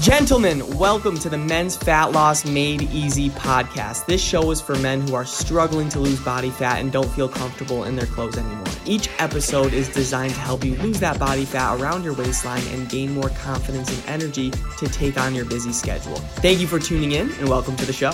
Gentlemen, welcome to the Men's Fat Loss Made Easy podcast. This show is for men who are struggling to lose body fat and don't feel comfortable in their clothes anymore. Each episode is designed to help you lose that body fat around your waistline and gain more confidence and energy to take on your busy schedule. Thank you for tuning in and welcome to the show.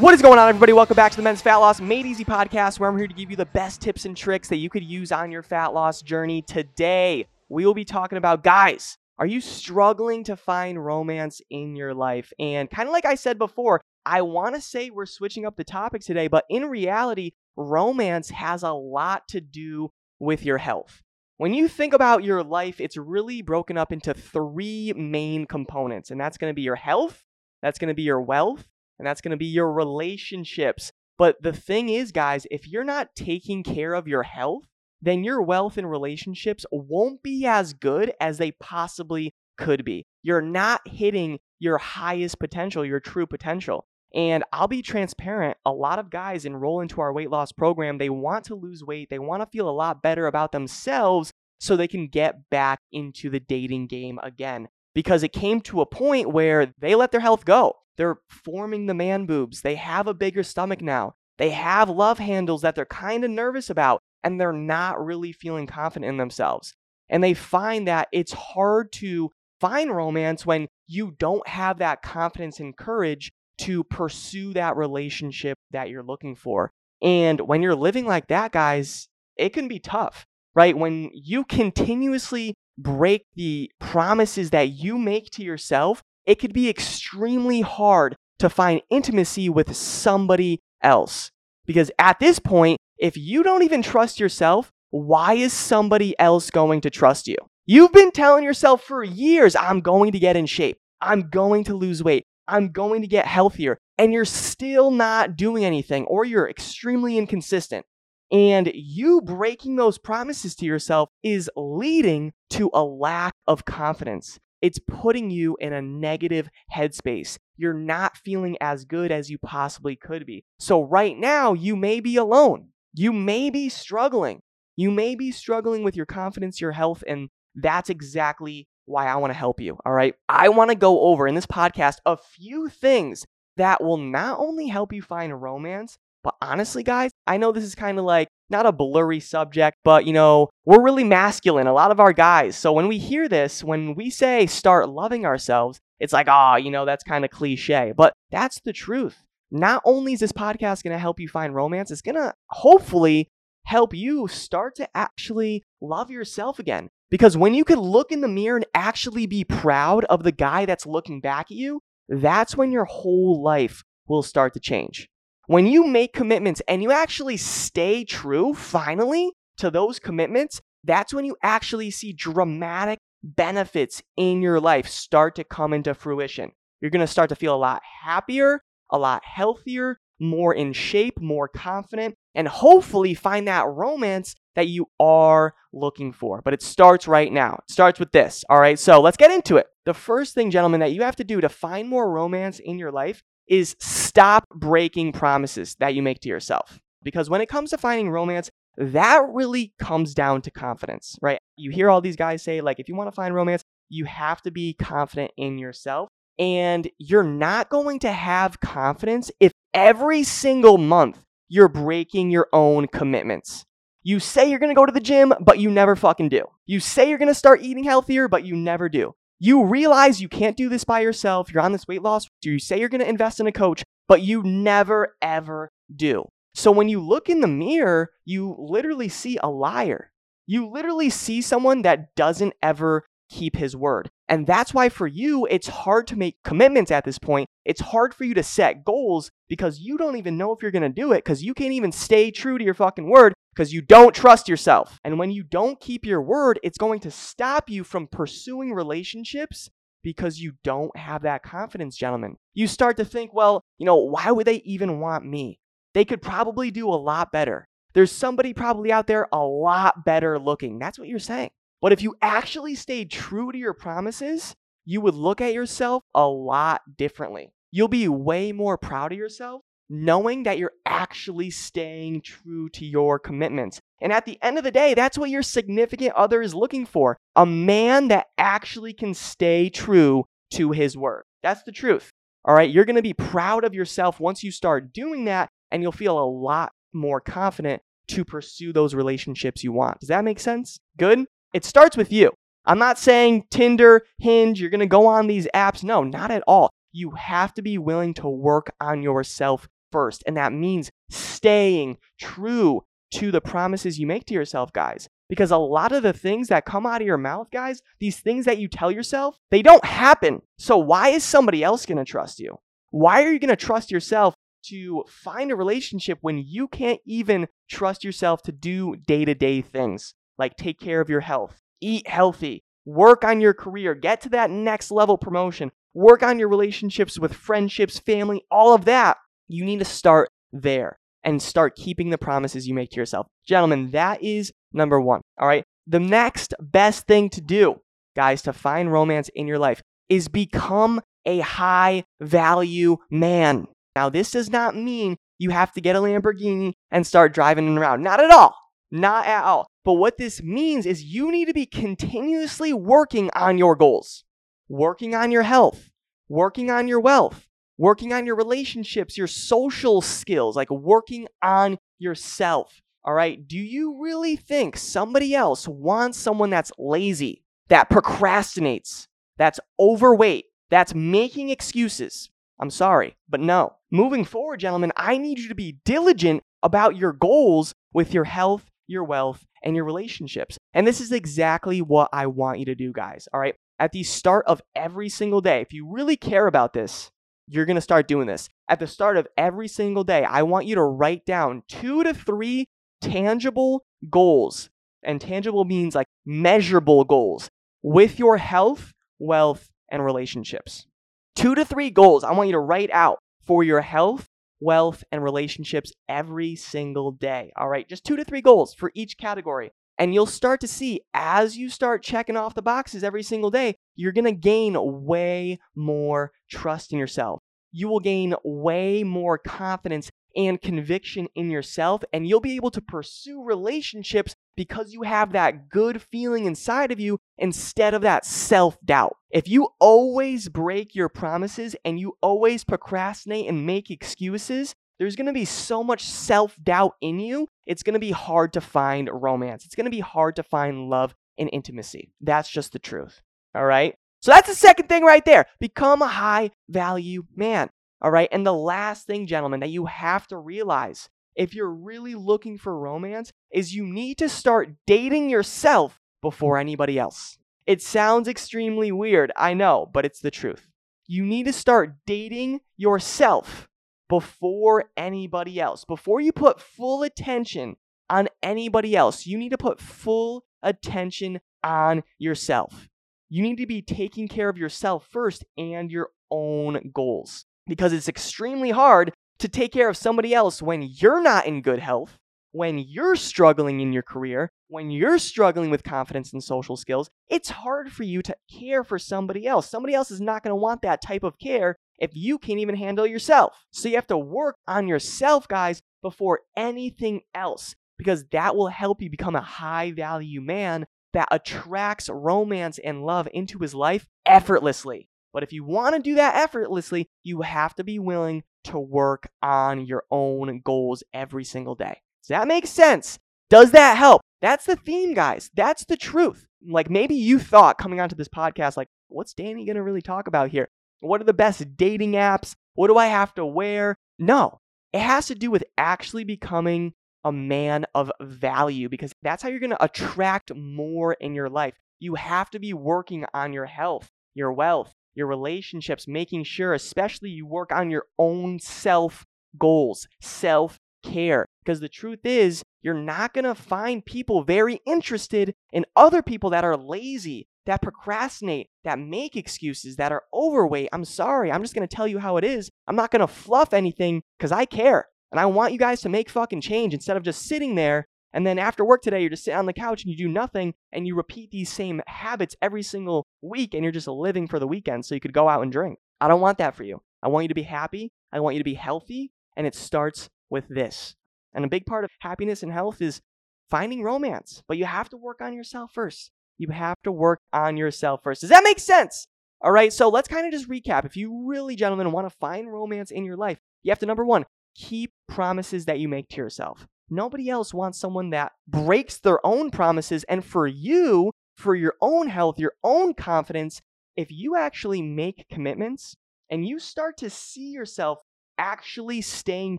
What is going on, everybody? Welcome back to the Men's Fat Loss Made Easy podcast, where I'm here to give you the best tips and tricks that you could use on your fat loss journey today we will be talking about guys. Are you struggling to find romance in your life? And kind of like I said before, I want to say we're switching up the topic today, but in reality, romance has a lot to do with your health. When you think about your life, it's really broken up into three main components, and that's going to be your health, that's going to be your wealth, and that's going to be your relationships. But the thing is, guys, if you're not taking care of your health, then your wealth and relationships won't be as good as they possibly could be. You're not hitting your highest potential, your true potential. And I'll be transparent. A lot of guys enroll into our weight loss program. They want to lose weight, they want to feel a lot better about themselves so they can get back into the dating game again. Because it came to a point where they let their health go. They're forming the man boobs. They have a bigger stomach now. They have love handles that they're kind of nervous about and they're not really feeling confident in themselves. And they find that it's hard to find romance when you don't have that confidence and courage to pursue that relationship that you're looking for. And when you're living like that, guys, it can be tough, right? When you continuously break the promises that you make to yourself, it could be extremely hard to find intimacy with somebody else. Because at this point, if you don't even trust yourself, why is somebody else going to trust you? You've been telling yourself for years, I'm going to get in shape. I'm going to lose weight. I'm going to get healthier. And you're still not doing anything, or you're extremely inconsistent. And you breaking those promises to yourself is leading to a lack of confidence. It's putting you in a negative headspace. You're not feeling as good as you possibly could be. So, right now, you may be alone. You may be struggling. You may be struggling with your confidence, your health, and that's exactly why I want to help you. All right. I want to go over in this podcast a few things that will not only help you find romance, but honestly, guys, I know this is kind of like not a blurry subject, but you know, we're really masculine, a lot of our guys. So when we hear this, when we say start loving ourselves, it's like, ah, oh, you know, that's kind of cliche, but that's the truth not only is this podcast going to help you find romance, it's going to hopefully help you start to actually love yourself again. Because when you can look in the mirror and actually be proud of the guy that's looking back at you, that's when your whole life will start to change. When you make commitments and you actually stay true, finally, to those commitments, that's when you actually see dramatic benefits in your life start to come into fruition. You're going to start to feel a lot happier a lot healthier, more in shape, more confident, and hopefully find that romance that you are looking for. But it starts right now. It starts with this. All right, so let's get into it. The first thing, gentlemen, that you have to do to find more romance in your life is stop breaking promises that you make to yourself. Because when it comes to finding romance, that really comes down to confidence, right? You hear all these guys say, like, if you want to find romance, you have to be confident in yourself. And you're not going to have confidence if every single month you're breaking your own commitments. You say you're going to go to the gym, but you never fucking do. You say you're going to start eating healthier, but you never do. You realize you can't do this by yourself. You're on this weight loss. You say you're going to invest in a coach, but you never ever do. So when you look in the mirror, you literally see a liar. You literally see someone that doesn't ever keep his word. And that's why for you, it's hard to make commitments at this point. It's hard for you to set goals because you don't even know if you're going to do it because you can't even stay true to your fucking word because you don't trust yourself. And when you don't keep your word, it's going to stop you from pursuing relationships because you don't have that confidence, gentlemen. You start to think, well, you know, why would they even want me? They could probably do a lot better. There's somebody probably out there a lot better looking. That's what you're saying. But if you actually stayed true to your promises, you would look at yourself a lot differently. You'll be way more proud of yourself knowing that you're actually staying true to your commitments. And at the end of the day, that's what your significant other is looking for a man that actually can stay true to his word. That's the truth. All right. You're going to be proud of yourself once you start doing that, and you'll feel a lot more confident to pursue those relationships you want. Does that make sense? Good. It starts with you. I'm not saying Tinder, Hinge, you're going to go on these apps. No, not at all. You have to be willing to work on yourself first. And that means staying true to the promises you make to yourself, guys. Because a lot of the things that come out of your mouth, guys, these things that you tell yourself, they don't happen. So why is somebody else going to trust you? Why are you going to trust yourself to find a relationship when you can't even trust yourself to do day to day things like take care of your health, eat healthy, work on your career, get to that next level promotion, work on your relationships with friendships, family, all of that. You need to start there and start keeping the promises you make to yourself. Gentlemen, that is number one. All right. The next best thing to do, guys, to find romance in your life is become a high value man. Now, this does not mean you have to get a Lamborghini and start driving it around. Not at all. Not at all. But what this means is you need to be continuously working on your goals, working on your health, working on your wealth, working on your relationships, your social skills, like working on yourself. All right. Do you really think somebody else wants someone that's lazy, that procrastinates, that's overweight, that's making excuses? I'm sorry, but no. Moving forward, gentlemen, I need you to be diligent about your goals with your health, your wealth, and your relationships. And this is exactly what I want you to do, guys. All right. At the start of every single day, if you really care about this, you're going to start doing this. At the start of every single day, I want you to write down two to three tangible goals. And tangible means like measurable goals with your health, wealth, and relationships. Two to three goals I want you to write out for your health, wealth, and relationships every single day. All right, just two to three goals for each category. And you'll start to see as you start checking off the boxes every single day, you're to gain way more trust in yourself. You will gain way more confidence and conviction in yourself, and you'll be able to pursue relationships because you have that good feeling inside of you instead of that self doubt. If you always break your promises and you always procrastinate and make excuses, there's to be so much self doubt in you, it's to be hard to find romance. It's to be hard to find love and intimacy. That's just the truth. All right. So that's the second thing right there. Become a high value man. All right. And the last thing, gentlemen, that you have to realize if you're really looking for romance is you need to start dating yourself before anybody else. It sounds extremely weird, I know, but it's the truth. You need to start dating yourself before anybody else. Before you put full attention on anybody else, you need to put full attention on yourself. You need to be taking care of yourself first and your own goals because it's extremely hard to take care of somebody else when you're not in good health, when you're struggling in your career, when you're struggling with confidence and social skills. It's hard for you to care for somebody else. Somebody else is not going to want that type of care if you can't even handle yourself. So you have to work on yourself, guys, before anything else, because that will help you become a high value man that attracts romance and love into his life effortlessly. But if you want to do that effortlessly, you have to be willing to work on your own goals every single day. Does that make sense? Does that help? That's the theme, guys. That's the truth. Like maybe you thought coming onto this podcast, like, what's Danny going to really talk about here? What are the best dating apps? What do I have to wear? No, it has to do with actually becoming a man of value because that's how you're going to attract more in your life. You have to be working on your health, your wealth, your relationships, making sure, especially, you work on your own self goals, self care. Because the truth is, you're not going to find people very interested in other people that are lazy, that procrastinate, that make excuses, that are overweight. I'm sorry. I'm just going to tell you how it is. I'm not going to fluff anything because I care. And I want you guys to make fucking change instead of just sitting there and then after work today, you're just sitting on the couch and you do nothing and you repeat these same habits every single week and you're just living for the weekend so you could go out and drink. I don't want that for you. I want you to be happy. I want you to be healthy. And it starts with this. And a big part of happiness and health is finding romance, but you have to work on yourself first. You have to work on yourself first. Does that make sense? All right, so let's kind of just recap. If you really, gentlemen, want to find romance in your life, you have to, number one, keep promises that you make to yourself. Nobody else wants someone that breaks their own promises. And for you, for your own health, your own confidence, if you actually make commitments and you start to see yourself actually staying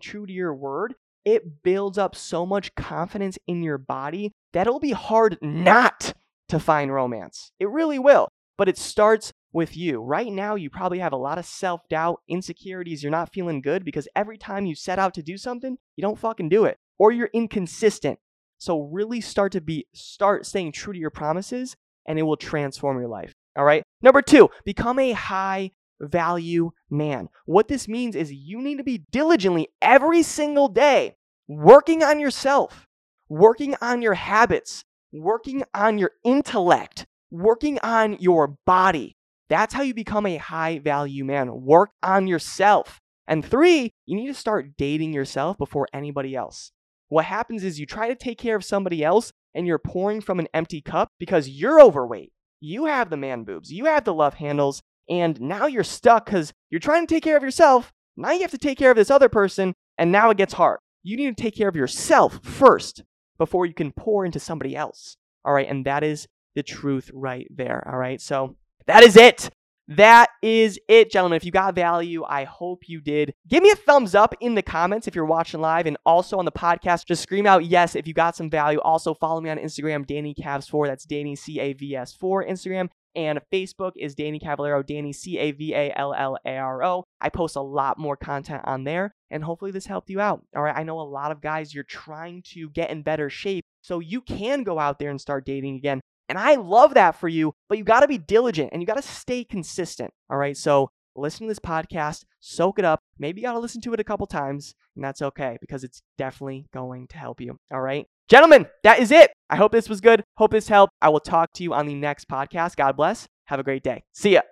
true to your word, it builds up so much confidence in your body that it'll be hard not to find romance. It really will. But it starts with you. Right now, you probably have a lot of self doubt, insecurities. You're not feeling good because every time you set out to do something, you don't fucking do it, or you're inconsistent. So really start to be start staying true to your promises, and it will transform your life. All right. Number two, become a high value man. What this means is you need to be diligently every single day working on yourself, working on your habits, working on your intellect, working on your body. That's how you become a high value man. Work on yourself. And three, you need to start dating yourself before anybody else. What happens is you try to take care of somebody else and you're pouring from an empty cup because you're overweight. You have the man boobs, you have the love handles, and now you're stuck because you're trying to take care of yourself. Now you have to take care of this other person, and now it gets hard. You need to take care of yourself first before you can pour into somebody else. All right, and that is the truth right there. All right, so that is it. That is it, gentlemen. If you got value, I hope you did. Give me a thumbs up in the comments if you're watching live and also on the podcast. Just scream out yes if you got some value. Also, follow me on Instagram, Danny Cavs4. That's Danny C A V S 4 Instagram. And Facebook is Danny Cavallaro, Danny C A V A L L A R O. I post a lot more content on there, and hopefully this helped you out. All right, I know a lot of guys, you're trying to get in better shape so you can go out there and start dating again. And I love that for you, but you got to be diligent and you got to stay consistent. All right. So listen to this podcast, soak it up. Maybe you got to listen to it a couple times, and that's okay because it's definitely going to help you. All right. Gentlemen, that is it. I hope this was good. Hope this helped. I will talk to you on the next podcast. God bless. Have a great day. See ya.